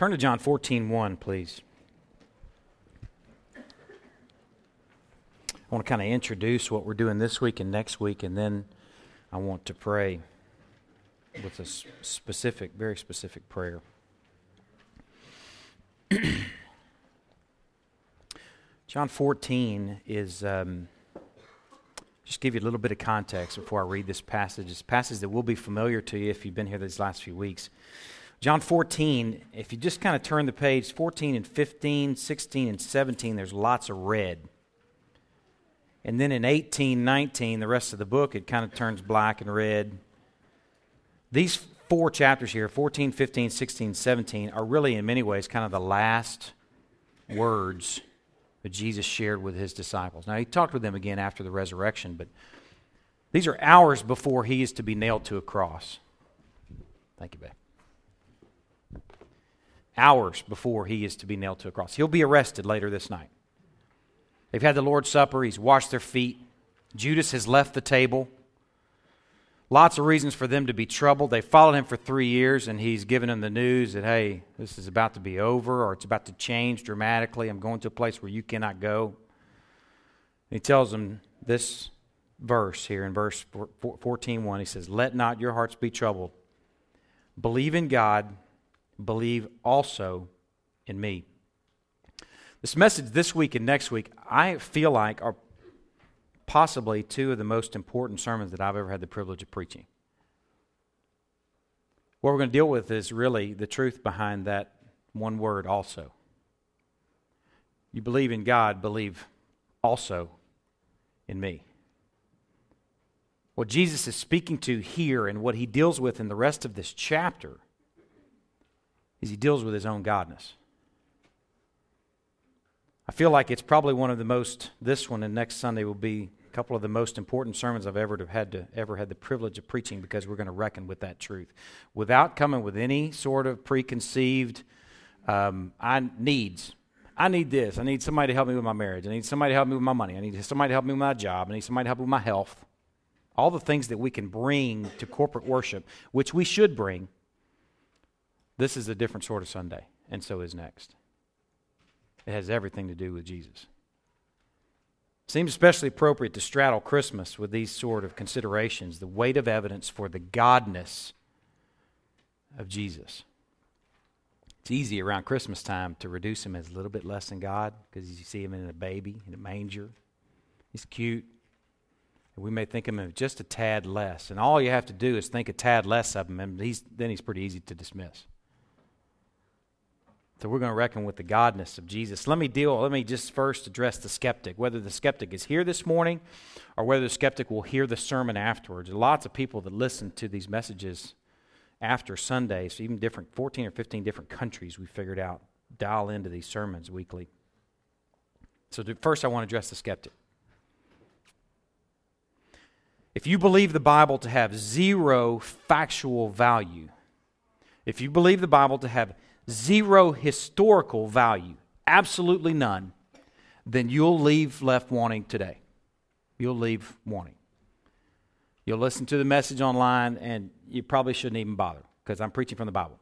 Turn to John 14 1, please. I want to kind of introduce what we're doing this week and next week, and then I want to pray with a specific, very specific prayer. John 14 is, um, just give you a little bit of context before I read this passage. It's a passage that will be familiar to you if you've been here these last few weeks. John 14, if you just kind of turn the page, 14 and 15, 16 and 17, there's lots of red. And then in 18, 19, the rest of the book, it kind of turns black and red. These four chapters here, 14, 15, 16, 17, are really in many ways kind of the last words that Jesus shared with his disciples. Now, he talked with them again after the resurrection, but these are hours before he is to be nailed to a cross. Thank you, babe hours before he is to be nailed to a cross. He'll be arrested later this night. They've had the Lord's Supper, he's washed their feet. Judas has left the table. Lots of reasons for them to be troubled. They followed him for three years, and he's given them the news that, hey, this is about to be over or it's about to change dramatically. I'm going to a place where you cannot go. And he tells them this verse here in verse 14 1. He says, Let not your hearts be troubled. Believe in God believe also in me. This message this week and next week, I feel like are possibly two of the most important sermons that I've ever had the privilege of preaching. What we're going to deal with is really the truth behind that one word also. You believe in God, believe also in me. What Jesus is speaking to here and what he deals with in the rest of this chapter is he deals with his own godness. I feel like it's probably one of the most, this one and next Sunday will be a couple of the most important sermons I've ever had to ever had the privilege of preaching because we're going to reckon with that truth. Without coming with any sort of preconceived um, I needs. I need this. I need somebody to help me with my marriage. I need somebody to help me with my money. I need somebody to help me with my job. I need somebody to help me with my health. All the things that we can bring to corporate worship, which we should bring, this is a different sort of Sunday, and so is next. It has everything to do with Jesus. Seems especially appropriate to straddle Christmas with these sort of considerations the weight of evidence for the godness of Jesus. It's easy around Christmas time to reduce him as a little bit less than God because you see him in a baby, in a manger. He's cute. And we may think of him just a tad less. And all you have to do is think a tad less of him, and he's, then he's pretty easy to dismiss. So we're going to reckon with the godness of Jesus. Let me deal, let me just first address the skeptic, whether the skeptic is here this morning or whether the skeptic will hear the sermon afterwards. There are lots of people that listen to these messages after Sundays, even different 14 or 15 different countries we figured out dial into these sermons weekly. So first I want to address the skeptic. If you believe the Bible to have zero factual value, if you believe the Bible to have zero historical value, absolutely none, then you'll leave left wanting today. You'll leave wanting. You'll listen to the message online, and you probably shouldn't even bother because I'm preaching from the Bible.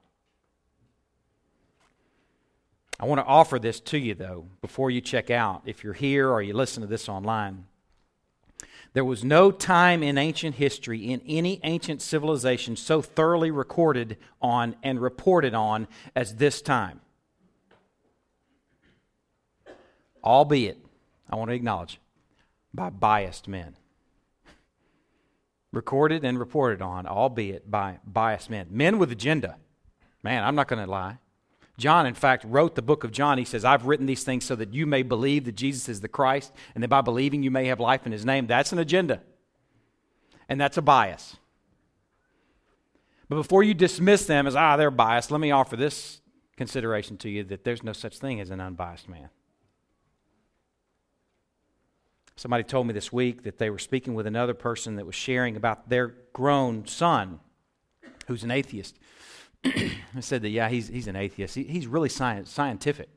I want to offer this to you, though, before you check out. If you're here or you listen to this online, there was no time in ancient history, in any ancient civilization, so thoroughly recorded on and reported on as this time. Albeit, I want to acknowledge, by biased men. Recorded and reported on, albeit by biased men. Men with agenda. Man, I'm not going to lie. John, in fact, wrote the book of John. He says, I've written these things so that you may believe that Jesus is the Christ, and that by believing you may have life in his name. That's an agenda. And that's a bias. But before you dismiss them as, ah, they're biased, let me offer this consideration to you that there's no such thing as an unbiased man. Somebody told me this week that they were speaking with another person that was sharing about their grown son who's an atheist. I said that, yeah, he's, he's an atheist. He, he's really science, scientific.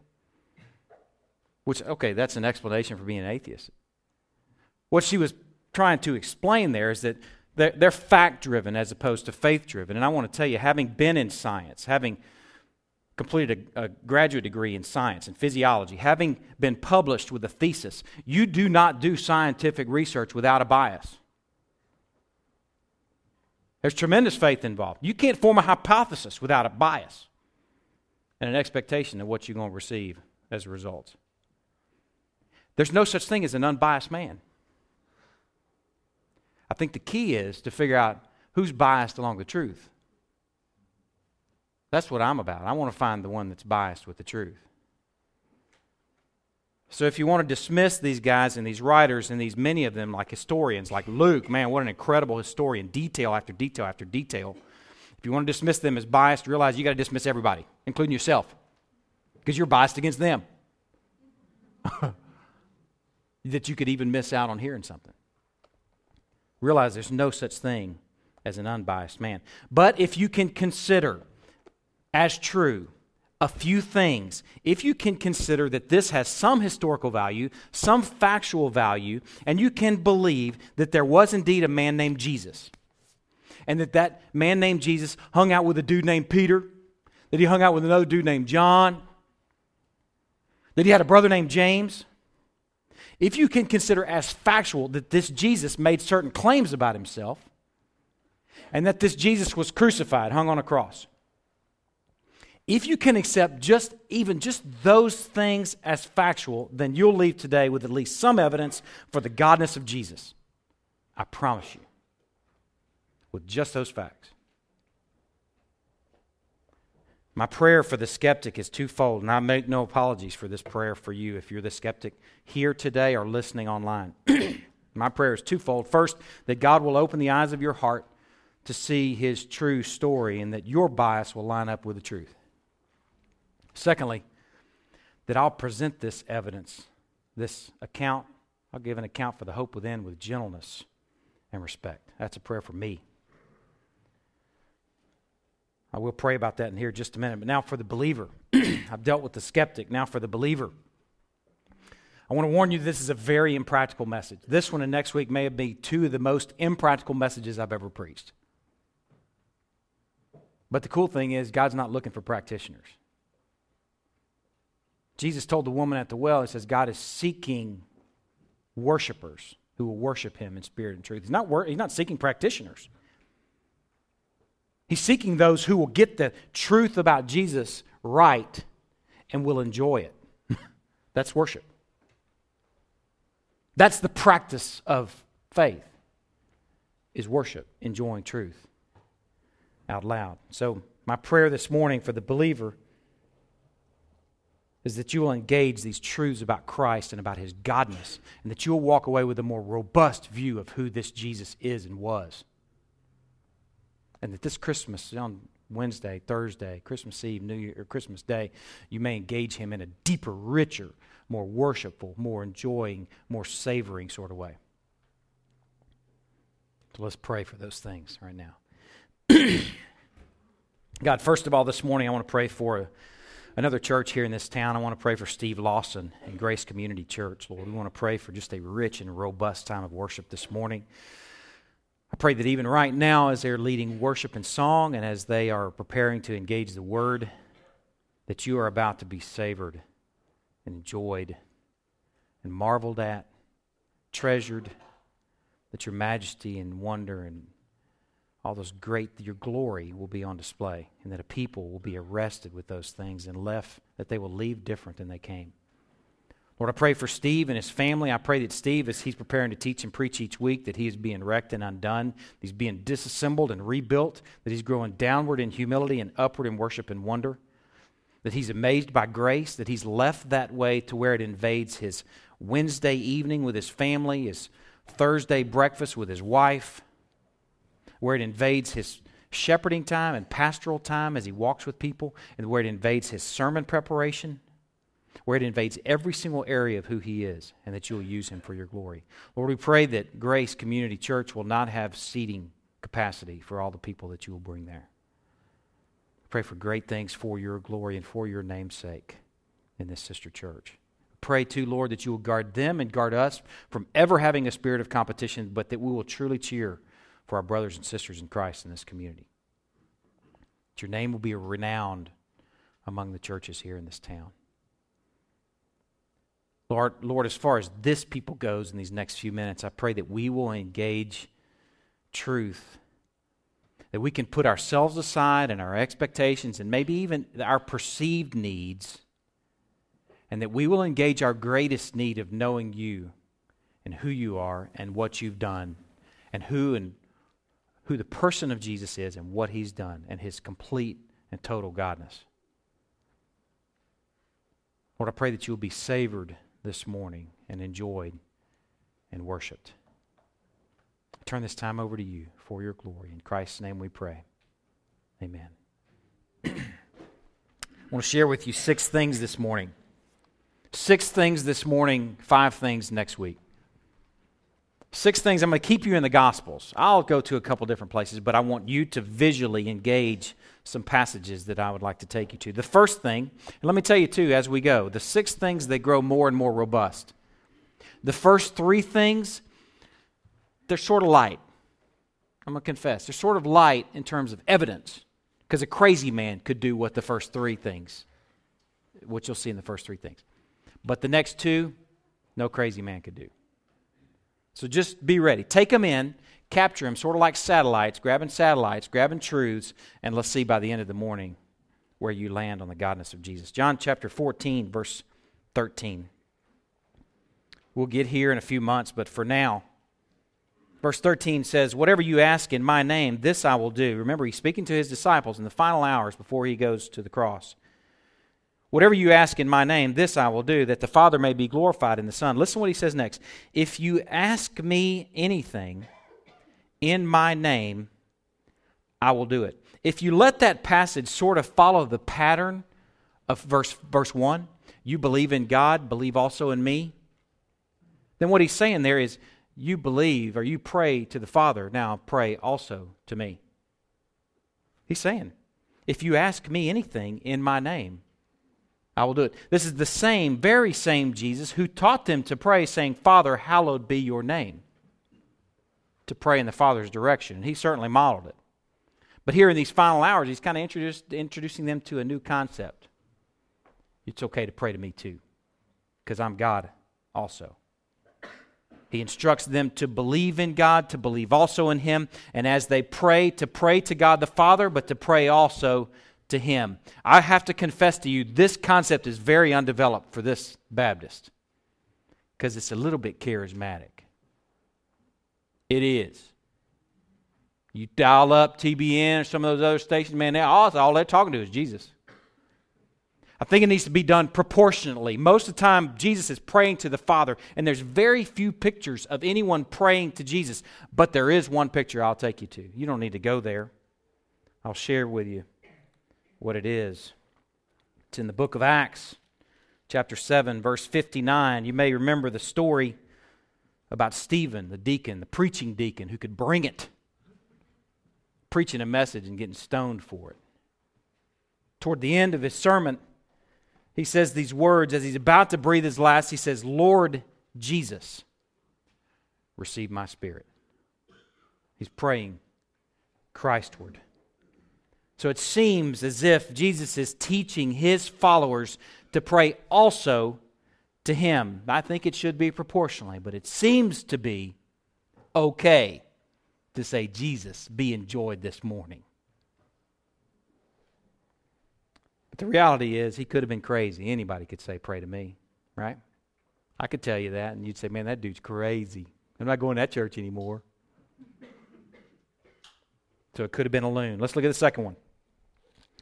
Which, okay, that's an explanation for being an atheist. What she was trying to explain there is that they're, they're fact driven as opposed to faith driven. And I want to tell you, having been in science, having completed a, a, graduate degree in science and physiology, having been published with a thesis, you do not do scientific research without a bias. There's tremendous faith involved. You can't form a hypothesis without a bias and an expectation of what you're going to receive as a result. There's no such thing as an unbiased man. I think the key is to figure out who's biased along the truth. That's what I'm about. I want to find the one that's biased with the truth. So if you want to dismiss these guys and these writers and these many of them like historians, like Luke, man, what an incredible historian, detail after detail after detail. If you want to dismiss them as biased, realize you got to dismiss everybody, including yourself, because you're biased against them. that you could even miss out on hearing something. Realize there's no such thing as an unbiased man. But if you can consider as true a few things, if you can consider that this has some historical value, some factual value, and you can believe that there was indeed a man named Jesus, and that that man named Jesus hung out with a dude named Peter, that he hung out with another dude named John, that he had a brother named James, if you can consider as factual that this Jesus made certain claims about himself, and that this Jesus was crucified, hung on a cross, if you can accept just even just those things as factual, then you'll leave today with at least some evidence for the godness of Jesus. I promise you. With just those facts. My prayer for the skeptic is twofold, and I make no apologies for this prayer for you if you're the skeptic here today or listening online. My prayer is twofold. First, that God will open the eyes of your heart to see his true story and that your bias will line up with the truth. Secondly, that I'll present this evidence, this account, I'll give an account for the hope within with gentleness and respect. That's a prayer for me. I will pray about that in here just a minute. But now for the believer. I've dealt with the skeptic. Now for the believer. I want to warn you this is a very impractical message. This one and next week may be two of the most impractical messages I've ever preached. But the cool thing is, God's not looking for practitioners. Jesus told the woman at the well, He says, God is seeking worshipers who will worship Him in spirit and truth. He's not, wor- he's not seeking practitioners. He's seeking those who will get the truth about Jesus right and will enjoy it. That's worship. That's the practice of faith is worship, enjoying truth out loud. So my prayer this morning for the believer is that you will engage these truths about Christ and about his godness, and that you will walk away with a more robust view of who this Jesus is and was. And that this Christmas, on Wednesday, Thursday, Christmas Eve, New Year, or Christmas Day, you may engage him in a deeper, richer, more worshipful, more enjoying, more savoring sort of way. So let's pray for those things right now. God, first of all, this morning I want to pray for another church here in this town. I want to pray for Steve Lawson and Grace Community Church, Lord. We want to pray for just a rich and robust time of worship this morning. I pray that even right now, as they're leading worship and song and as they are preparing to engage the word, that you are about to be savored and enjoyed and marveled at, treasured, that your majesty and wonder and all those great, your glory will be on display, and that a people will be arrested with those things and left, that they will leave different than they came. Lord, I pray for Steve and his family. I pray that Steve, as he's preparing to teach and preach each week, that he is being wrecked and undone, he's being disassembled and rebuilt, that he's growing downward in humility and upward in worship and wonder, that he's amazed by grace, that he's left that way to where it invades his Wednesday evening with his family, his Thursday breakfast with his wife, where it invades his shepherding time and pastoral time as he walks with people, and where it invades his sermon preparation, where it invades every single area of who he is, and that you will use him for your glory. Lord, we pray that Grace Community Church will not have seating capacity for all the people that you will bring there. Pray for great things for your glory and for your name's sake in this sister church. Pray too, Lord, that you will guard them and guard us from ever having a spirit of competition, but that we will truly cheer for our brothers and sisters in Christ in this community. That your name will be renowned among the churches here in this town. Lord, Lord, as far as this people goes in these next few minutes, I pray that we will engage truth, that we can put ourselves aside and our expectations and maybe even our perceived needs, and that we will engage our greatest need of knowing you and who you are and what you've done and who and who the person of Jesus is and what he's done and his complete and total godness. Lord, I pray that you will be savored this morning and enjoyed and worshiped. I turn this time over to you for your glory. In Christ's name we pray. Amen. I want to share with you six things this morning. Six things this morning, five things next week. Six things. I'm going to keep you in the Gospels. I'll go to a couple different places, but I want you to visually engage some passages that I would like to take you to. The first thing, and let me tell you too as we go, the six things they grow more and more robust. The first three things, they're sort of light. I'm going to confess. They're sort of light in terms of evidence because a crazy man could do what the first three things, which you'll see in the first three things. But the next two, no crazy man could do. So just be ready. Take them in capture them, sort of like satellites, grabbing satellites, grabbing truths, and let's see by the end of the morning where you land on the godness of Jesus. John chapter 14, verse 13. We'll get here in a few months, but for now, verse 13 says, Whatever you ask in my name, this I will do. Remember, he's speaking to his disciples in the final hours before he goes to the cross. Whatever you ask in my name, this I will do, that the Father may be glorified in the Son. Listen to what he says next. If you ask me anything, in my name, I will do it. If you let that passage sort of follow the pattern of verse, verse 1, you believe in God, believe also in me, then what he's saying there is, you believe or you pray to the Father, now pray also to me. He's saying, if you ask me anything in my name, I will do it. This is the same, very same Jesus who taught them to pray, saying, Father, hallowed be your name to pray in the Father's direction. And he certainly modeled it. But here in these final hours, he's kind of introducing them to a new concept. It's okay to pray to me too, because I'm God also. He instructs them to believe in God, to believe also in Him, and as they pray, to pray to God the Father, but to pray also to Him. I have to confess to you, this concept is very undeveloped for this Baptist because it's a little bit charismatic. It is. You dial up TBN or some of those other stations, man, all, all they're talking to is Jesus. I think it needs to be done proportionately. Most of the time, Jesus is praying to the Father, and there's very few pictures of anyone praying to Jesus. But there is one picture I'll take you to. You don't need to go there. I'll share with you what it is. It's in the book of Acts, chapter 7, verse 59. You may remember the story about Stephen, the deacon, the preaching deacon, who could bring it, preaching a message and getting stoned for it. Toward the end of his sermon, he says these words as he's about to breathe his last. He says, Lord Jesus, receive my spirit. He's praying Christward. So it seems as if Jesus is teaching his followers to pray also to him. I think it should be proportionally, but it seems to be okay to say, Jesus, be enjoyed this morning. But the reality is, he could have been crazy. Anybody could say, pray to me, right? I could tell you that, and you'd say, man, that dude's crazy. I'm not going to that church anymore. So it could have been a loon. Let's look at the second one.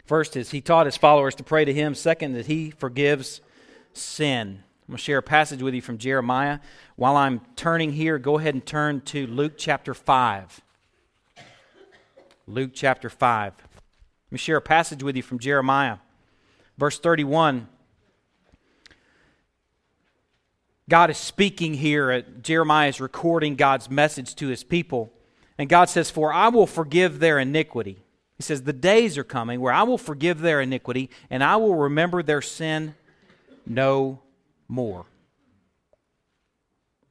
First is he taught his followers to pray to him. Second, that he forgives sin. I'm going to share a passage with you from Jeremiah. While I'm turning here, go ahead and turn to Luke chapter 5. Luke chapter 5. Let me share a passage with you from Jeremiah. Verse 31. God is speaking here. Uh, Jeremiah is recording God's message to his people. And God says, For I will forgive their iniquity. He says, The days are coming where I will forgive their iniquity, and I will remember their sin no more.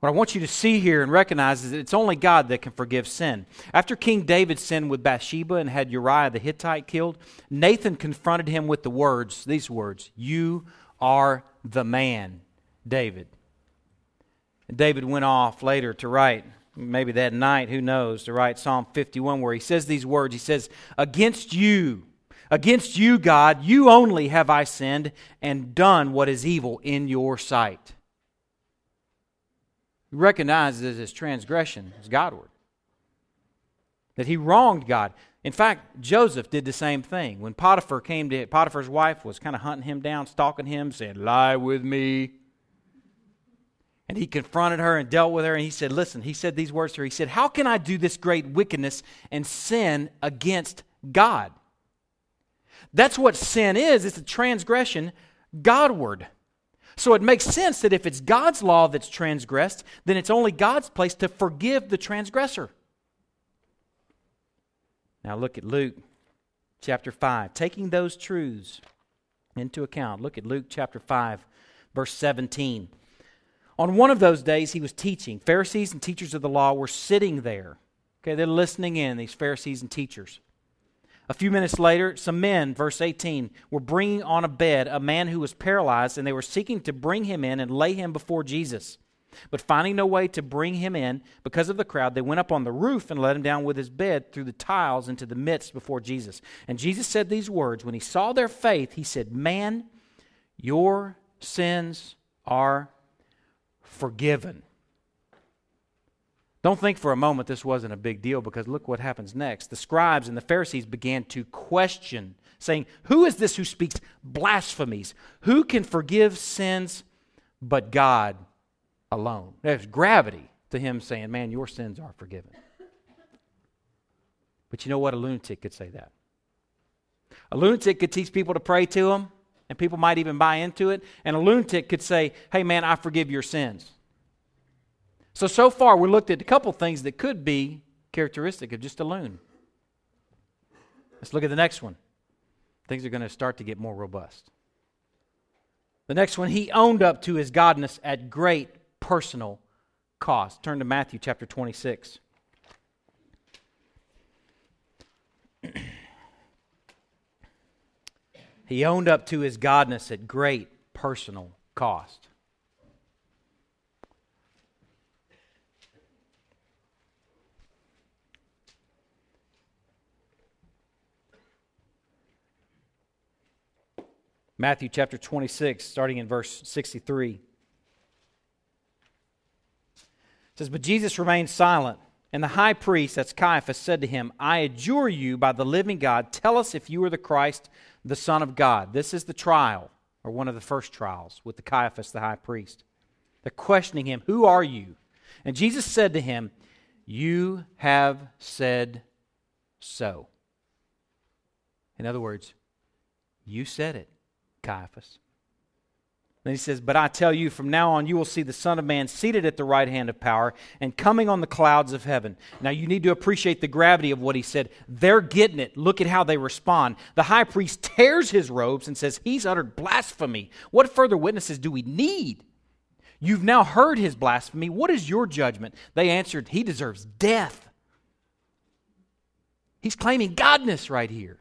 What I want you to see here and recognize is that it's only God that can forgive sin. After King David sinned with Bathsheba and had Uriah the Hittite killed, Nathan confronted him with the words, these words, You are the man, David. And David went off later to write, maybe that night, who knows, to write Psalm 51, where he says these words He says, Against you, against you, God, you only have I sinned and done what is evil in your sight. He recognizes his transgression as Godward, that he wronged God. In fact, Joseph did the same thing. When Potiphar came to Potiphar's wife was kind of hunting him down, stalking him, saying, "Lie with me." And he confronted her and dealt with her, and he said, Listen, he said these words to her. He said, How can I do this great wickedness and sin against God? That's what sin is it's a transgression Godward. So it makes sense that if it's God's law that's transgressed, then it's only God's place to forgive the transgressor. Now look at Luke chapter 5. Taking those truths into account, look at Luke chapter 5, verse 17. On one of those days, he was teaching. Pharisees and teachers of the law were sitting there. Okay, they're listening in, these Pharisees and teachers. A few minutes later, some men, verse 18, were bringing on a bed a man who was paralyzed, and they were seeking to bring him in and lay him before Jesus. But finding no way to bring him in because of the crowd, they went up on the roof and let him down with his bed through the tiles into the midst before Jesus. And Jesus said these words When he saw their faith, he said, Man, your sins are forgiven. Don't think for a moment this wasn't a big deal because look what happens next. The scribes and the Pharisees began to question, saying, Who is this who speaks blasphemies? Who can forgive sins but God alone? There's gravity to him saying, Man, your sins are forgiven. But you know what? A lunatic could say that. A lunatic could teach people to pray to him, and people might even buy into it. And a lunatic could say, Hey, man, I forgive your sins. So, so far, we looked at a couple things that could be characteristic of just a loon. Let's look at the next one. Things are going to start to get more robust. The next one, he owned up to his godness at great personal cost. Turn to Matthew chapter 26. He owned up to his godness at great personal cost. Matthew chapter 26, starting in verse 63. It says, But Jesus remained silent. And the high priest, that's Caiaphas, said to him, I adjure you by the living God, tell us if you are the Christ, the Son of God. This is the trial, or one of the first trials, with the Caiaphas, the high priest. They're questioning him, Who are you? And Jesus said to him, You have said so. In other words, you said it. Caiaphas. Then he says, But I tell you, from now on you will see the Son of Man seated at the right hand of power and coming on the clouds of heaven. Now you need to appreciate the gravity of what he said. They're getting it. Look at how they respond. The high priest tears his robes and says, He's uttered blasphemy. What further witnesses do we need? You've now heard his blasphemy. What is your judgment? They answered, He deserves death. He's claiming godness right here.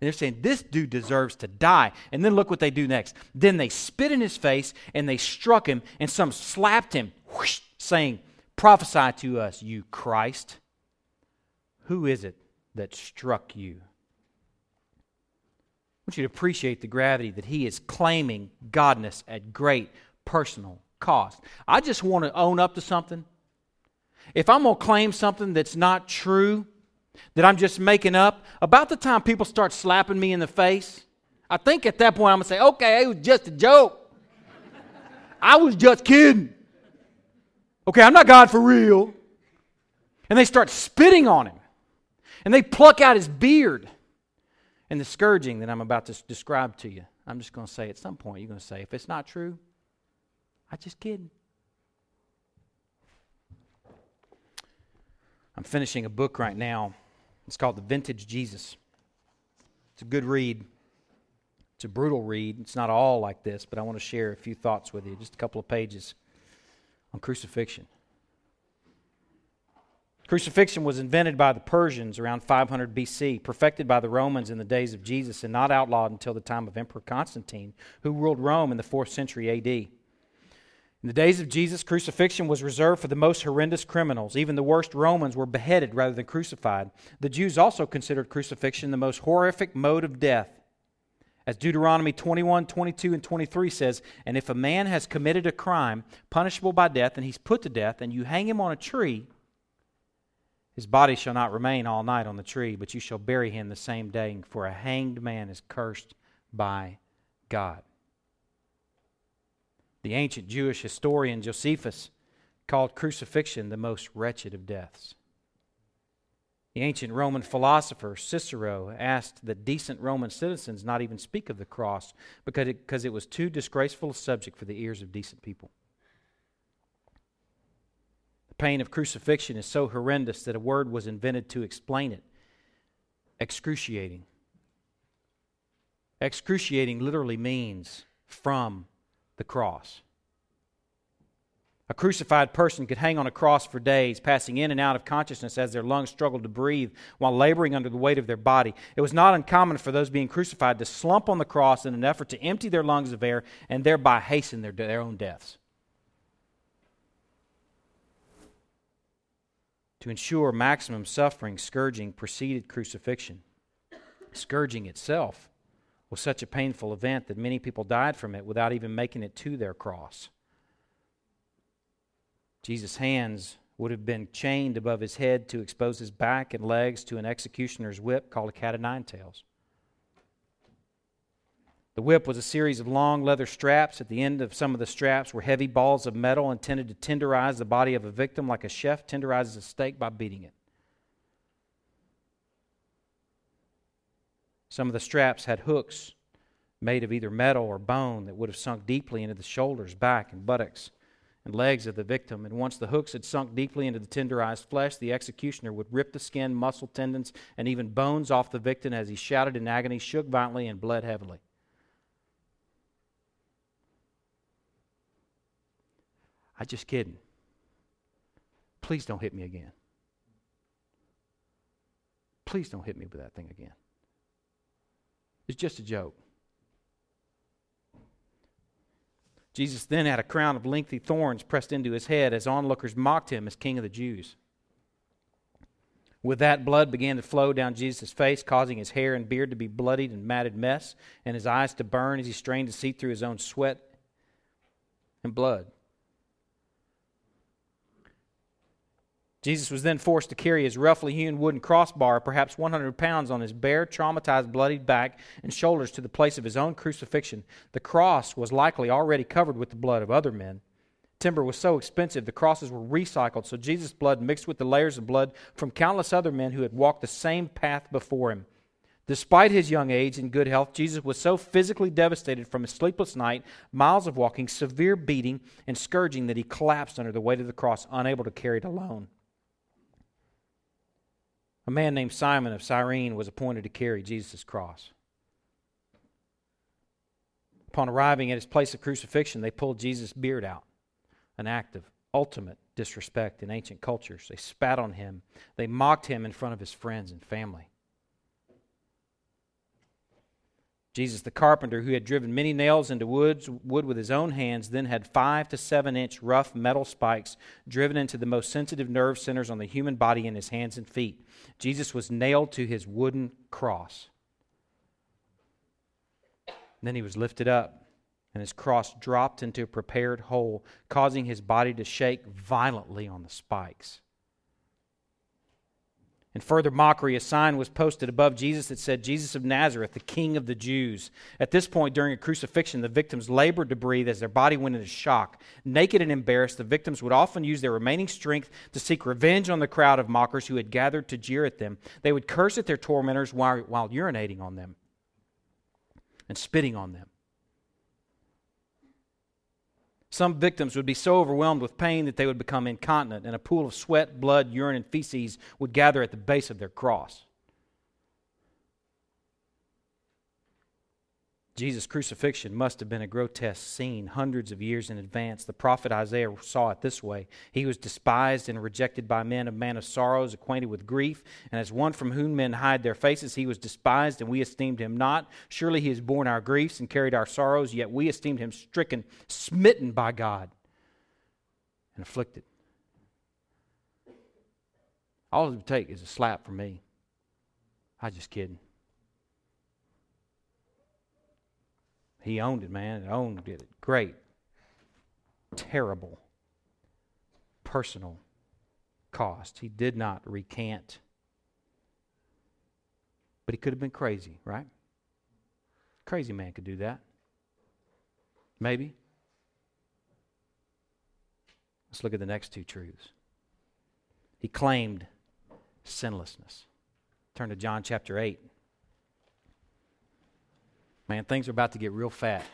And they're saying, This dude deserves to die. And then look what they do next. Then they spit in his face and they struck him, and some slapped him, whoosh, saying, Prophesy to us, you Christ. Who is it that struck you? I want you to appreciate the gravity that he is claiming godness at great personal cost. I just want to own up to something. If I'm going to claim something that's not true, that I'm just making up, about the time people start slapping me in the face, I think at that point I'm going to say, okay, it was just a joke. I was just kidding. Okay, I'm not God for real. And they start spitting on him. And they pluck out his beard. And the scourging that I'm about to describe to you, I'm just going to say at some point, you're going to say, if it's not true, I just kidding. I'm finishing a book right now it's called The Vintage Jesus. It's a good read. It's a brutal read. It's not all like this, but I want to share a few thoughts with you, just a couple of pages on crucifixion. Crucifixion was invented by the Persians around 500 BC, perfected by the Romans in the days of Jesus, and not outlawed until the time of Emperor Constantine, who ruled Rome in the 4th century AD. In the days of Jesus, crucifixion was reserved for the most horrendous criminals. Even the worst Romans were beheaded rather than crucified. The Jews also considered crucifixion the most horrific mode of death. As Deuteronomy 21, 22, and 23 says, And if a man has committed a crime punishable by death, and he's put to death, and you hang him on a tree, his body shall not remain all night on the tree, but you shall bury him the same day, for a hanged man is cursed by God. The ancient Jewish historian Josephus called crucifixion the most wretched of deaths. The ancient Roman philosopher Cicero asked that decent Roman citizens not even speak of the cross because it, because it was too disgraceful a subject for the ears of decent people The pain of crucifixion is so horrendous that a word was invented to explain it excruciating. Excruciating literally means from the cross. A crucified person could hang on a cross for days, passing in and out of consciousness as their lungs struggled to breathe while laboring under the weight of their body. It was not uncommon for those being crucified to slump on the cross in an effort to empty their lungs of air and thereby hasten their, their own deaths. To ensure maximum suffering, scourging preceded crucifixion. Scourging itself was such a painful event that many people died from it without even making it to their cross. Jesus' hands would have been chained above his head to expose his back and legs to an executioner's whip called a cat o' nine tails. The whip was a series of long leather straps. At the end of some of the straps were heavy balls of metal intended to tenderize the body of a victim like a chef tenderizes a steak by beating it. Some of the straps had hooks made of either metal or bone that would have sunk deeply into the shoulders, back, and buttocks and legs of the victim. And once the hooks had sunk deeply into the tenderized flesh, the executioner would rip the skin, muscle, tendons, and even bones off the victim as he shouted in agony, shook violently, and bled heavily. I just kidding. Please don't hit me again. Please don't hit me with that thing again. It's just a joke. Jesus then had a crown of lengthy thorns pressed into his head as onlookers mocked him as king of the Jews. With that, blood began to flow down Jesus' face, causing his hair and beard to be bloodied and matted mess, and his eyes to burn as he strained to see through his own sweat and blood. Jesus was then forced to carry his roughly hewn wooden crossbar, perhaps 100 pounds, on his bare, traumatized, bloodied back and shoulders to the place of his own crucifixion. The cross was likely already covered with the blood of other men. Timber was so expensive, the crosses were recycled, so Jesus' blood mixed with the layers of blood from countless other men who had walked the same path before him. Despite his young age and good health, Jesus was so physically devastated from his sleepless night, miles of walking, severe beating, and scourging that he collapsed under the weight of the cross, unable to carry it alone. A man named Simon of Cyrene was appointed to carry Jesus' cross. Upon arriving at his place of crucifixion, they pulled Jesus' beard out, an act of ultimate disrespect in ancient cultures. They spat on him, they mocked him in front of his friends and family. Jesus, the carpenter, who had driven many nails into woods, wood with his own hands, then had five to seven inch rough metal spikes driven into the most sensitive nerve centers on the human body in his hands and feet. Jesus was nailed to his wooden cross. Then he was lifted up, and his cross dropped into a prepared hole, causing his body to shake violently on the spikes. In further mockery, a sign was posted above Jesus that said, Jesus of Nazareth, the King of the Jews. At this point during a crucifixion, the victims labored to breathe as their body went into shock. Naked and embarrassed, the victims would often use their remaining strength to seek revenge on the crowd of mockers who had gathered to jeer at them. They would curse at their tormentors while, while urinating on them and spitting on them. Some victims would be so overwhelmed with pain that they would become incontinent, and a pool of sweat, blood, urine, and feces would gather at the base of their cross. Jesus' crucifixion must have been a grotesque scene hundreds of years in advance. The prophet Isaiah saw it this way He was despised and rejected by men, a man of sorrows, acquainted with grief, and as one from whom men hide their faces, he was despised, and we esteemed him not. Surely he has borne our griefs and carried our sorrows, yet we esteemed him stricken, smitten by God, and afflicted. All it would take is a slap from me. I'm just kidding. He owned it, man. He owned it. Great. Terrible. Personal cost. He did not recant. But he could have been crazy, right? Crazy man could do that. Maybe. Let's look at the next two truths. He claimed sinlessness. Turn to John chapter 8. Man, things are about to get real fat,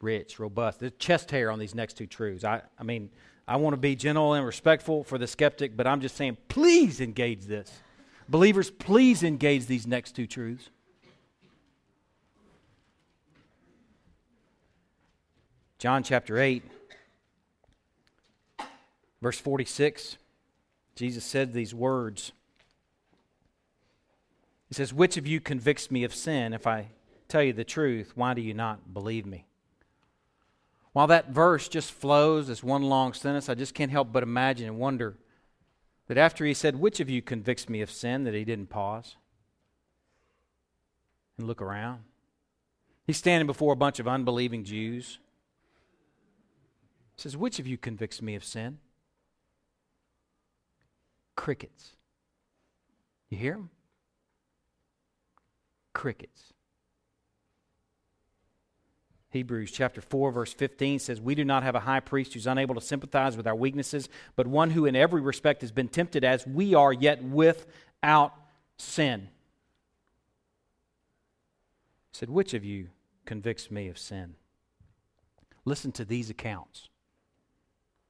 rich, robust. There's chest hair on these next two truths. I, I mean, I want to be gentle and respectful for the skeptic, but I'm just saying, please engage this. Believers, please engage these next two truths. John chapter 8, verse 46, Jesus said these words. He says, Which of you convicts me of sin if I tell you the truth, why do you not believe me? While that verse just flows as one long sentence, I just can't help but imagine and wonder that after he said, Which of you convicts me of sin, that he didn't pause and look around. He's standing before a bunch of unbelieving Jews. He says, Which of you convicts me of sin? Crickets. You hear them? Crickets. Hebrews chapter 4, verse 15 says, We do not have a high priest who's unable to sympathize with our weaknesses, but one who in every respect has been tempted as we are, yet without sin. He said, Which of you convicts me of sin? Listen to these accounts.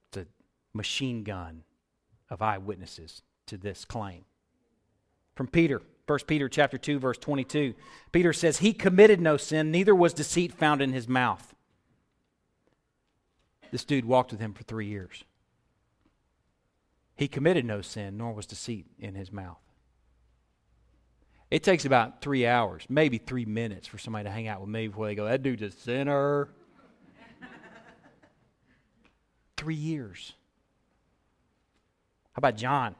It's a machine gun of eyewitnesses to this claim. From Peter, 1 Peter chapter 2 verse 22. Peter says he committed no sin, neither was deceit found in his mouth. This dude walked with him for 3 years. He committed no sin, nor was deceit in his mouth. It takes about 3 hours, maybe 3 minutes for somebody to hang out with me before they go, that dude's a sinner. 3 years. How about John?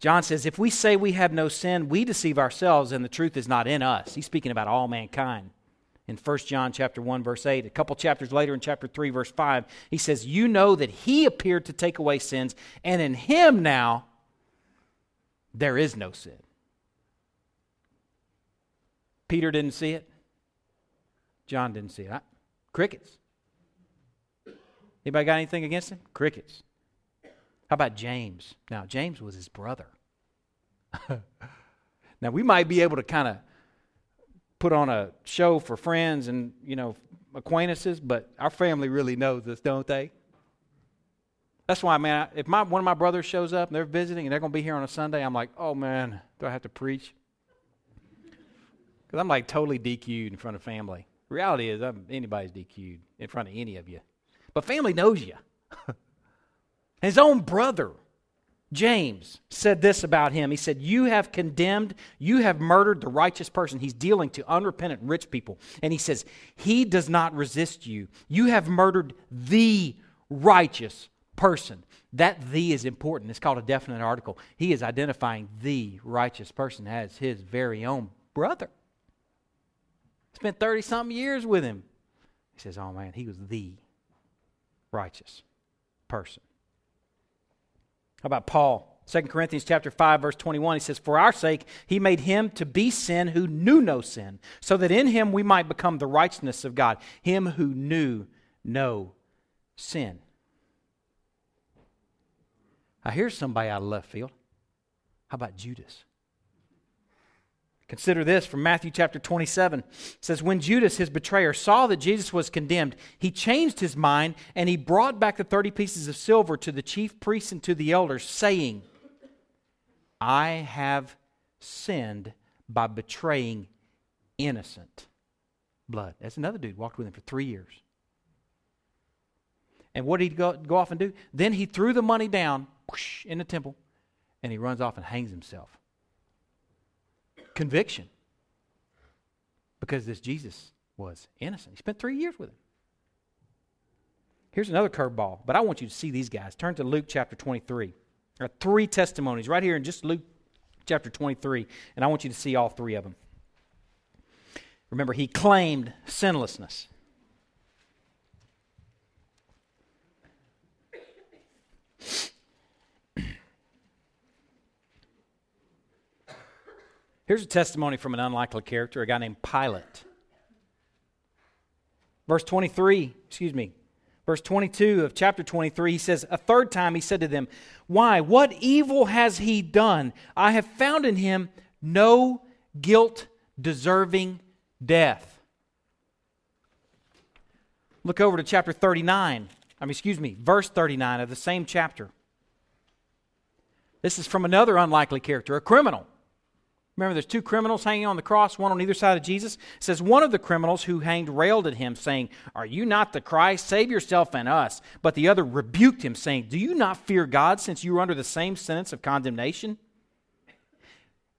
John says, If we say we have no sin, we deceive ourselves and the truth is not in us. He's speaking about all mankind. In 1 John chapter 1 verse 8, a couple chapters later in chapter 3 verse 5, he says, "You know that he appeared to take away sins, and in him now there is no sin." Peter didn't see it. John didn't see it. Crickets. Anybody got anything against him? Crickets. How about James? Now, James was his brother. now, we might be able to kind of put on a show for friends and, you know, acquaintances, but our family really knows this, don't they? That's why, man, if my, one of my brothers shows up and they're visiting and they're going to be here on a Sunday, I'm like, oh, man, do I have to preach? Because I'm like totally DQ'd in front of family. reality is, I'm, anybody's DQ'd in front of any of you. But family knows you. His own brother, James, said this about him. He said, You have condemned, you have murdered the righteous person. He's dealing to unrepentant rich people. And he says, He does not resist you. You have murdered the righteous person. That the is important. It's called a definite article. He is identifying the righteous person as his very own brother. Spent 30 something years with him. He says, Oh man, he was the righteous person. How about Paul? 2 Corinthians chapter 5 verse 21 he says for our sake he made him to be sin who knew no sin so that in him we might become the righteousness of God him who knew no sin. I hear somebody out of left field. How about Judas? Consider this from Matthew chapter 27. It says, When Judas, his betrayer, saw that Jesus was condemned, he changed his mind and he brought back the 30 pieces of silver to the chief priests and to the elders, saying, I have sinned by betraying innocent blood. That's another dude walked with him for three years. And what did he go, go off and do? Then he threw the money down whoosh, in the temple and he runs off and hangs himself. Conviction. Because this Jesus was innocent. He spent three years with him. Here's another curveball, but I want you to see these guys. Turn to Luke chapter 23. There are three testimonies right here in just Luke chapter 23, and I want you to see all three of them. Remember, he claimed sinlessness. Here's a testimony from an unlikely character, a guy named Pilate. Verse 23, excuse me, verse 22 of chapter 23, he says, A third time he said to them, Why? What evil has he done? I have found in him no guilt deserving death. Look over to chapter 39. I mean, excuse me, verse 39 of the same chapter. This is from another unlikely character, a criminal. Remember, there's two criminals hanging on the cross, one on either side of Jesus. It says, One of the criminals who hanged railed at him, saying, Are you not the Christ? Save yourself and us. But the other rebuked him, saying, Do you not fear God, since you are under the same sentence of condemnation?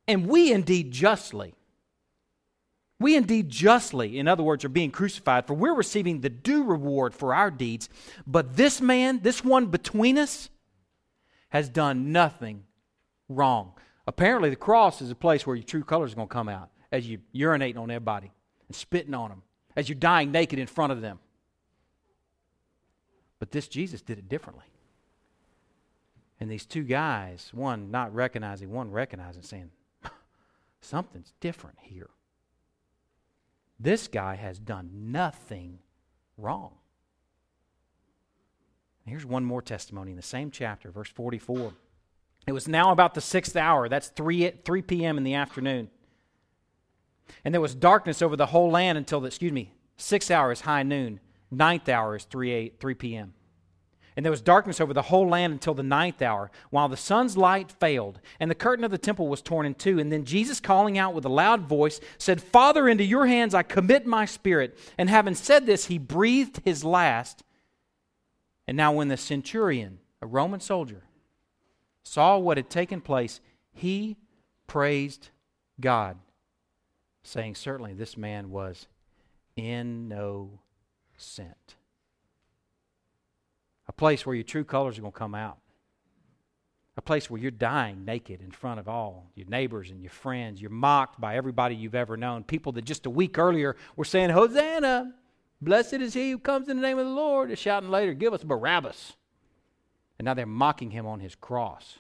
And we indeed justly, we indeed justly, in other words, are being crucified, for we're receiving the due reward for our deeds. But this man, this one between us, has done nothing wrong. Apparently, the cross is a place where your true colors are going to come out as you urinating on everybody and spitting on them, as you're dying naked in front of them. But this Jesus did it differently. And these two guys, one not recognizing, one recognizing, saying, something's different here. This guy has done nothing wrong. Here's one more testimony in the same chapter, verse 44. It was now about the sixth hour. That's 3, 3 p.m. in the afternoon. And there was darkness over the whole land until, the, excuse me, sixth hour is high noon. Ninth hour is 3, 8, 3 p.m. And there was darkness over the whole land until the ninth hour, while the sun's light failed, and the curtain of the temple was torn in two. And then Jesus, calling out with a loud voice, said, Father, into your hands I commit my spirit. And having said this, he breathed his last. And now, when the centurion, a Roman soldier, saw what had taken place, he praised God, saying, Certainly this man was innocent. A place where your true colors are going to come out. A place where you're dying naked in front of all your neighbors and your friends. You're mocked by everybody you've ever known. People that just a week earlier were saying, Hosanna, blessed is he who comes in the name of the Lord. They're shouting later, Give us Barabbas. And now they're mocking him on his cross.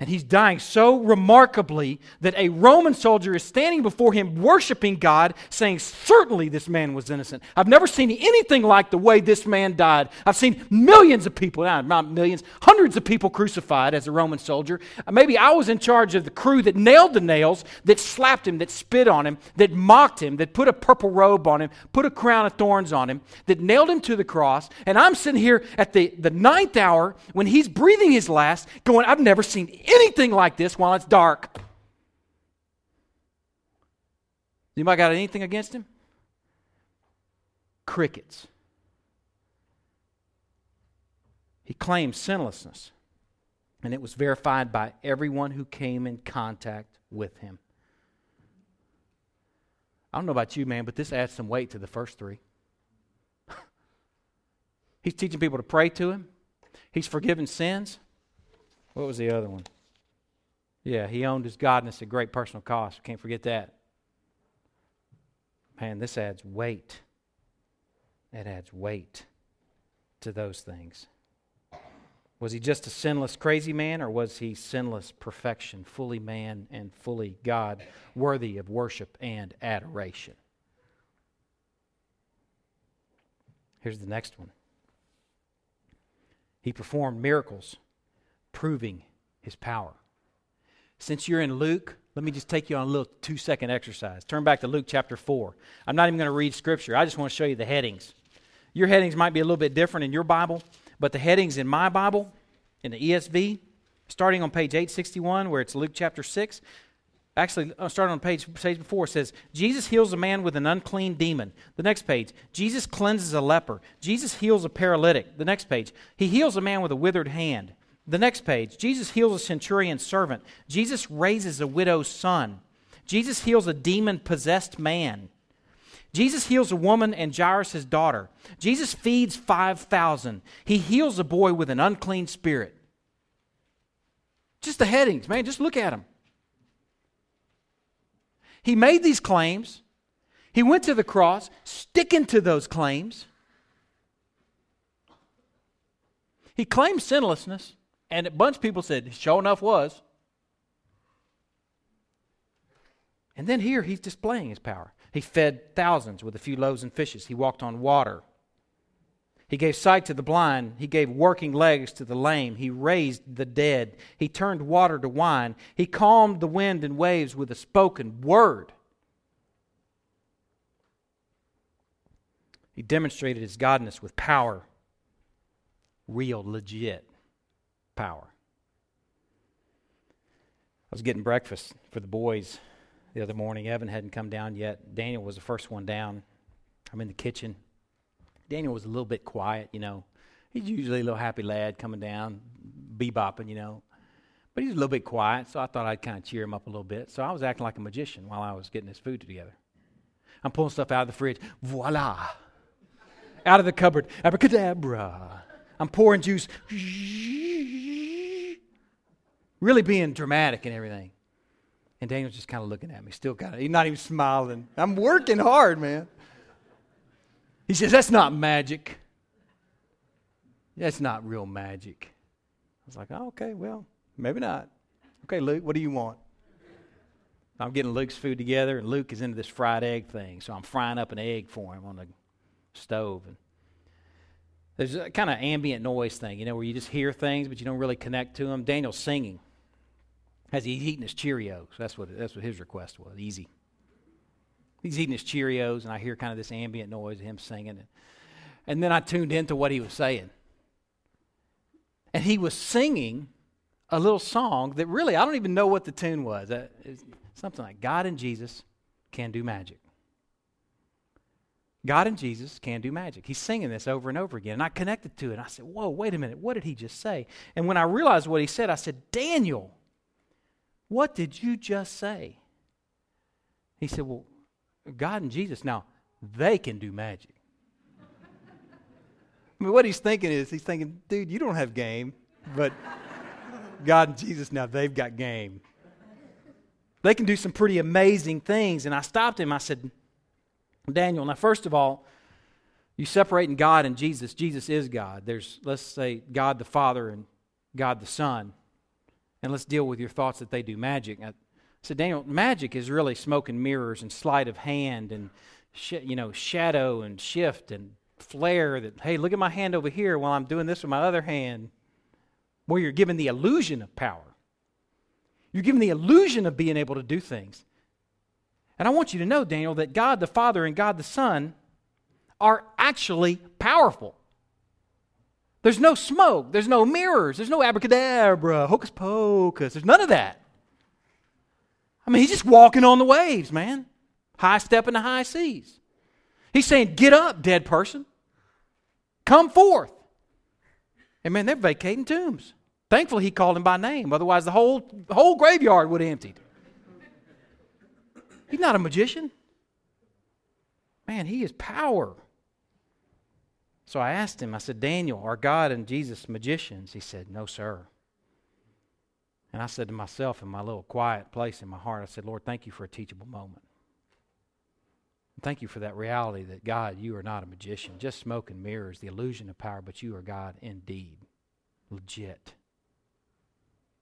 And he's dying so remarkably that a Roman soldier is standing before him, worshiping God, saying, Certainly this man was innocent. I've never seen anything like the way this man died. I've seen millions of people, not millions, hundreds of people crucified as a Roman soldier. Maybe I was in charge of the crew that nailed the nails, that slapped him, that spit on him, that mocked him, that put a purple robe on him, put a crown of thorns on him, that nailed him to the cross. And I'm sitting here at the, the ninth hour when he's breathing his last, going, I've never seen anything like this while it's dark. Anybody got anything against him? Crickets. He claimed sinlessness, and it was verified by everyone who came in contact with him. I don't know about you, man, but this adds some weight to the first three. He's teaching people to pray to him. He's forgiven sins. What was the other one? Yeah, he owned his godness at great personal cost. Can't forget that. Man, this adds weight. It adds weight to those things. Was he just a sinless, crazy man, or was he sinless perfection, fully man and fully God, worthy of worship and adoration? Here's the next one. He performed miracles, proving his power. Since you're in Luke, let me just take you on a little two second exercise. Turn back to Luke chapter 4. I'm not even going to read scripture, I just want to show you the headings. Your headings might be a little bit different in your Bible, but the headings in my Bible, in the ESV, starting on page 861, where it's Luke chapter 6, Actually, uh, starting on page, page it says, Jesus heals a man with an unclean demon. The next page, Jesus cleanses a leper. Jesus heals a paralytic. The next page, he heals a man with a withered hand. The next page, Jesus heals a centurion's servant. Jesus raises a widow's son. Jesus heals a demon possessed man. Jesus heals a woman and Jairus' daughter. Jesus feeds 5,000. He heals a boy with an unclean spirit. Just the headings, man, just look at them. He made these claims. He went to the cross, sticking to those claims. He claimed sinlessness, and a bunch of people said, sure enough was. And then here he's displaying his power. He fed thousands with a few loaves and fishes. He walked on water. He gave sight to the blind. He gave working legs to the lame. He raised the dead. He turned water to wine. He calmed the wind and waves with a spoken word. He demonstrated his godness with power, real, legit power. I was getting breakfast for the boys the other morning. Evan hadn't come down yet. Daniel was the first one down. I'm in the kitchen. Daniel was a little bit quiet, you know. He's usually a little happy lad coming down, bebopping, you know. But he's a little bit quiet, so I thought I'd kind of cheer him up a little bit. So I was acting like a magician while I was getting his food together. I'm pulling stuff out of the fridge. Voila! Out of the cupboard. Abracadabra. I'm pouring juice. Really being dramatic and everything. And Daniel's just kind of looking at me, still kind of, he's not even smiling. I'm working hard, man. He says, That's not magic. That's not real magic. I was like, oh, okay, well, maybe not. Okay, Luke, what do you want? I'm getting Luke's food together, and Luke is into this fried egg thing. So I'm frying up an egg for him on the stove. And there's a kind of ambient noise thing, you know, where you just hear things, but you don't really connect to them. Daniel's singing as he's eating his Cheerios. That's what, that's what his request was. Easy. He's eating his Cheerios, and I hear kind of this ambient noise of him singing. And then I tuned into what he was saying. And he was singing a little song that really, I don't even know what the tune was. Something like God and Jesus can do magic. God and Jesus can do magic. He's singing this over and over again. And I connected to it. I said, Whoa, wait a minute. What did he just say? And when I realized what he said, I said, Daniel, what did you just say? He said, Well, God and Jesus, now, they can do magic. I mean, what he's thinking is, he's thinking, dude, you don't have game, but God and Jesus, now they've got game. They can do some pretty amazing things. And I stopped him. I said, Daniel, now, first of all, you separating God and Jesus. Jesus is God. There's, let's say, God the Father and God the Son. And let's deal with your thoughts that they do magic. So Daniel, magic is really smoke and mirrors and sleight of hand and sh- you know shadow and shift and flare. That hey, look at my hand over here while I'm doing this with my other hand. Where you're given the illusion of power. You're given the illusion of being able to do things. And I want you to know, Daniel, that God the Father and God the Son are actually powerful. There's no smoke, there's no mirrors, there's no abracadabra, hocus pocus, there's none of that. I mean, he's just walking on the waves, man. High step the high seas. He's saying, Get up, dead person. Come forth. And man, they're vacating tombs. Thankfully, he called him by name. Otherwise, the whole, whole graveyard would have emptied. He's not a magician. Man, he is power. So I asked him, I said, Daniel, are God and Jesus magicians? He said, No, sir. And I said to myself in my little quiet place in my heart, I said, Lord, thank you for a teachable moment. Thank you for that reality that God, you are not a magician, just smoke and mirrors, the illusion of power, but you are God indeed, legit.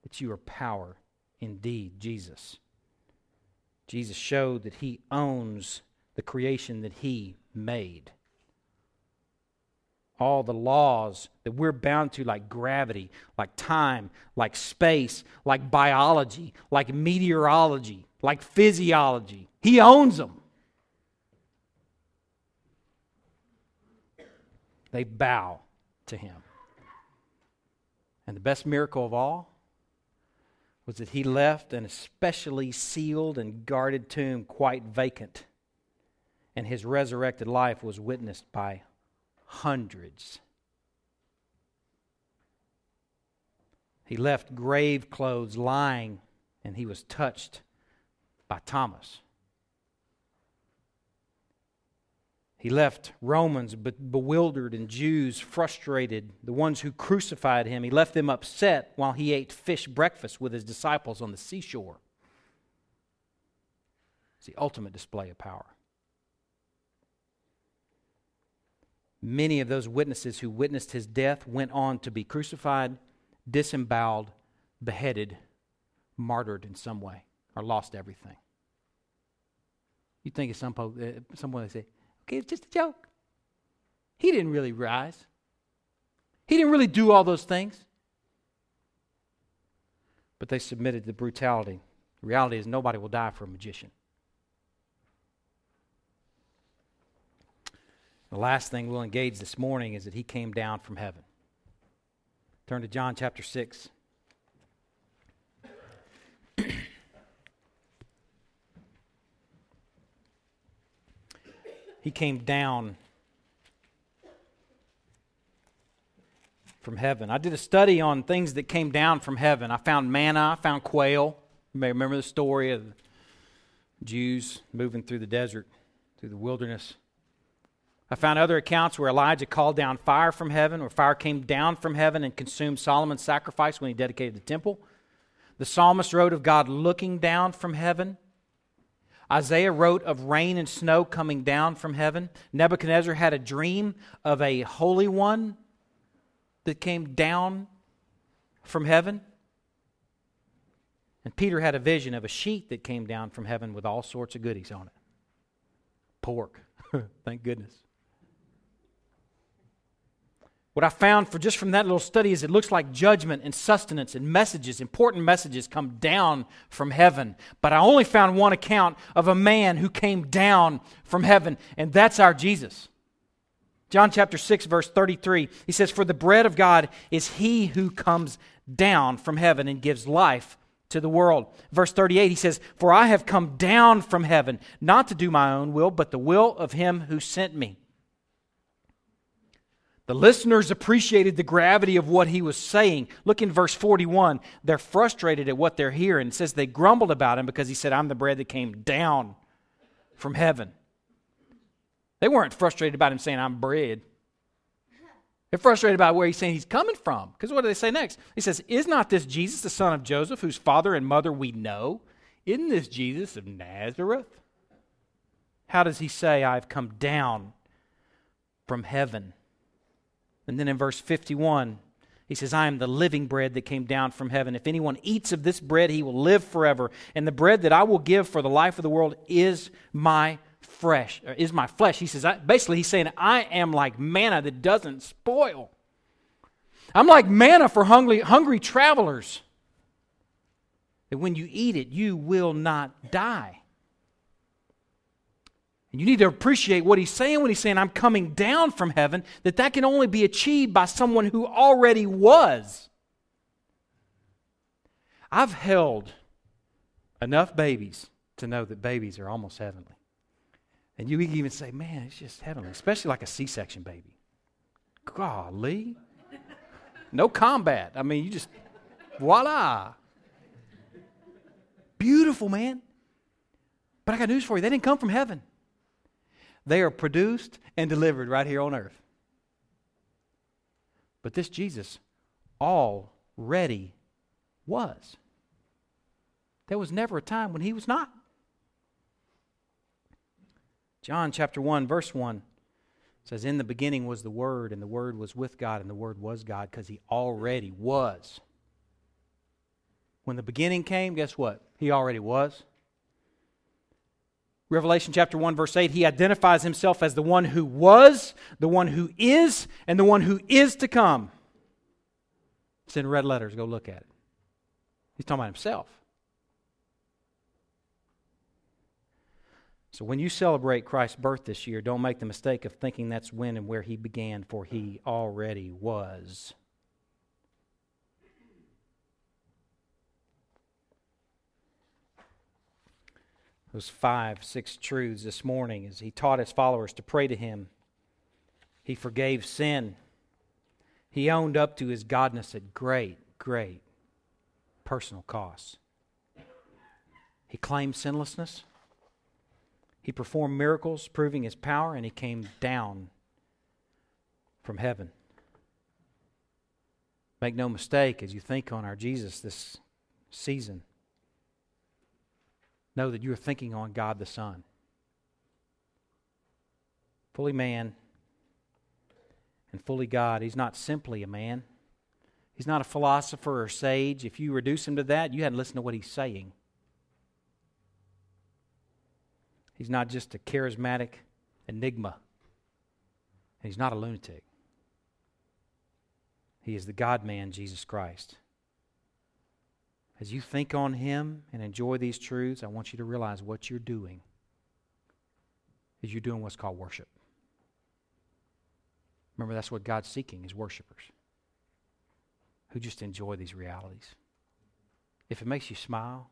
That you are power indeed, Jesus. Jesus showed that he owns the creation that he made all the laws that we're bound to, like gravity, like time, like space, like biology, like meteorology, like physiology. He owns them. They bow to him. And the best miracle of all was that he left an especially sealed and guarded tomb quite vacant, and his resurrected life was witnessed by hundreds. He left grave clothes lying, and he was touched by Thomas. He left Romans bewildered and Jews frustrated, the ones who crucified him. He left them upset while he ate fish breakfast with his disciples on the seashore. It's the ultimate display of power. Many of those witnesses who witnessed his death went on to be crucified, disemboweled, beheaded, martyred in some way, or lost everything. You think of some, uh, someone they say, It's just a joke. He didn't really rise, he didn't really do all those things. But they submitted to the brutality. The reality is, nobody will die for a magician. The last thing we'll engage this morning is that he came down from heaven. Turn to John chapter 6. He came down from heaven. I did a study on things that came down from heaven. I found manna, I found quail. You may remember the story of the Jews moving through the desert, through the wilderness. I found other accounts where Elijah called down fire from heaven, where fire came down from heaven and consumed Solomon's sacrifice when he dedicated the temple. The psalmist wrote of God looking down from heaven. Isaiah wrote of rain and snow coming down from heaven. Nebuchadnezzar had a dream of a holy one that came down from heaven. And Peter had a vision of a sheet that came down from heaven with all sorts of goodies on it. Pork. Thank goodness. What I found for just from that little study is it looks like judgment and sustenance and messages, important messages come down from heaven. But I only found one account of a man who came down from heaven, and that's our Jesus. John chapter 6, verse 33, he says, For the bread of God is he who comes down from heaven and gives life to the world. Verse 38, he says, For I have come down from heaven, not to do my own will, but the will of him who sent me. The listeners appreciated the gravity of what he was saying. Look in verse 41. They're frustrated at what they're hearing. It says they grumbled about him because he said, I'm the bread that came down from heaven. They weren't frustrated about him saying, I'm bread. They're frustrated about where he's saying he's coming from. Because what do they say next? He says, Is not this Jesus, the son of Joseph, whose father and mother we know? Isn't this Jesus of Nazareth? How does he say, I've come down from heaven? And then in verse 51, he says, I am the living bread that came down from heaven. If anyone eats of this bread, he will live forever. And the bread that I will give for the life of the world is my fresh, is my flesh. He says, I, basically, he's saying, I am like manna that doesn't spoil. I'm like manna for hungry, hungry travelers. That when you eat it, you will not die. And you need to appreciate what he's saying when he's saying, I'm coming down from heaven, that that can only be achieved by someone who already was. I've held enough babies to know that babies are almost heavenly. And you can even say, man, it's just heavenly, especially like a C section baby. Golly. No combat. I mean, you just, voila. Beautiful, man. But I got news for you. They didn't come from heaven. They are produced and delivered right here on earth. But this Jesus already was. There was never a time when he was not. John chapter 1, verse 1 says, In the beginning was the Word, and the Word was with God, and the Word was God, because he already was. When the beginning came, guess what? He already was. Revelation chapter 1, verse 8, he identifies himself as the one who was, the one who is, and the one who is to come. It's in red letters. Go look at it. He's talking about himself. So when you celebrate Christ's birth this year, don't make the mistake of thinking that's when and where he began, for he already was. Those five, six truths this morning as he taught his followers to pray to him. He forgave sin. He owned up to his godness at great, great personal cost. He claimed sinlessness. He performed miracles proving his power, and he came down from heaven. Make no mistake as you think on our Jesus this season, know that you are thinking on God the Son. Fully man and fully God. He's not simply a man, he's not a philosopher or sage. If you reduce him to that, you hadn't listened to what he's saying. He's not just a charismatic enigma. He's not a lunatic. He is the God man, Jesus Christ. As you think on him and enjoy these truths, I want you to realize what you're doing is you're doing what's called worship. Remember, that's what God's seeking is worshipers who just enjoy these realities. If it makes you smile,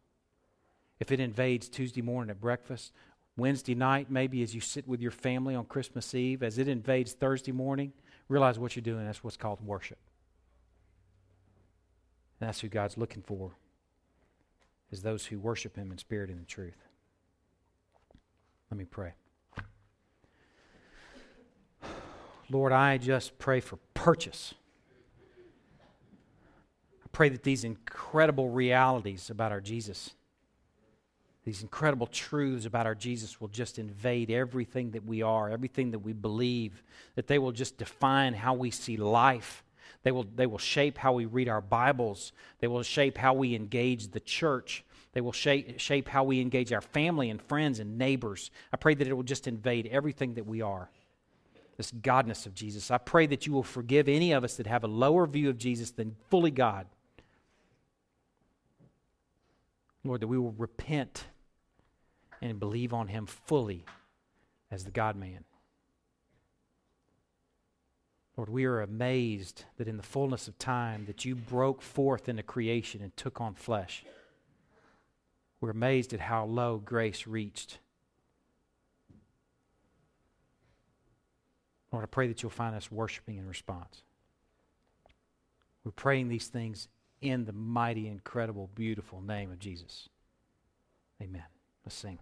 if it invades Tuesday morning at breakfast Wednesday night, maybe as you sit with your family on Christmas Eve, as it invades Thursday morning, realize what you're doing. That's what's called worship. And that's who God's looking for, is those who worship Him in spirit and in truth. Let me pray. Lord, I just pray for purchase. I pray that these incredible realities about our Jesus these incredible truths about our Jesus will just invade everything that we are, everything that we believe, that they will just define how we see life. They will, they will shape how we read our Bibles. They will shape how we engage the church. They will shape, shape how we engage our family and friends and neighbors. I pray that it will just invade everything that we are. This godness of Jesus. I pray that you will forgive any of us that have a lower view of Jesus than fully God. Lord, that we will repent and believe on him fully as the God man. Lord, we are amazed that in the fullness of time that you broke forth into creation and took on flesh. We're amazed at how low grace reached. Lord, I pray that you'll find us worshiping in response. We're praying these things in the mighty, incredible, beautiful name of Jesus. Amen. Let's sing.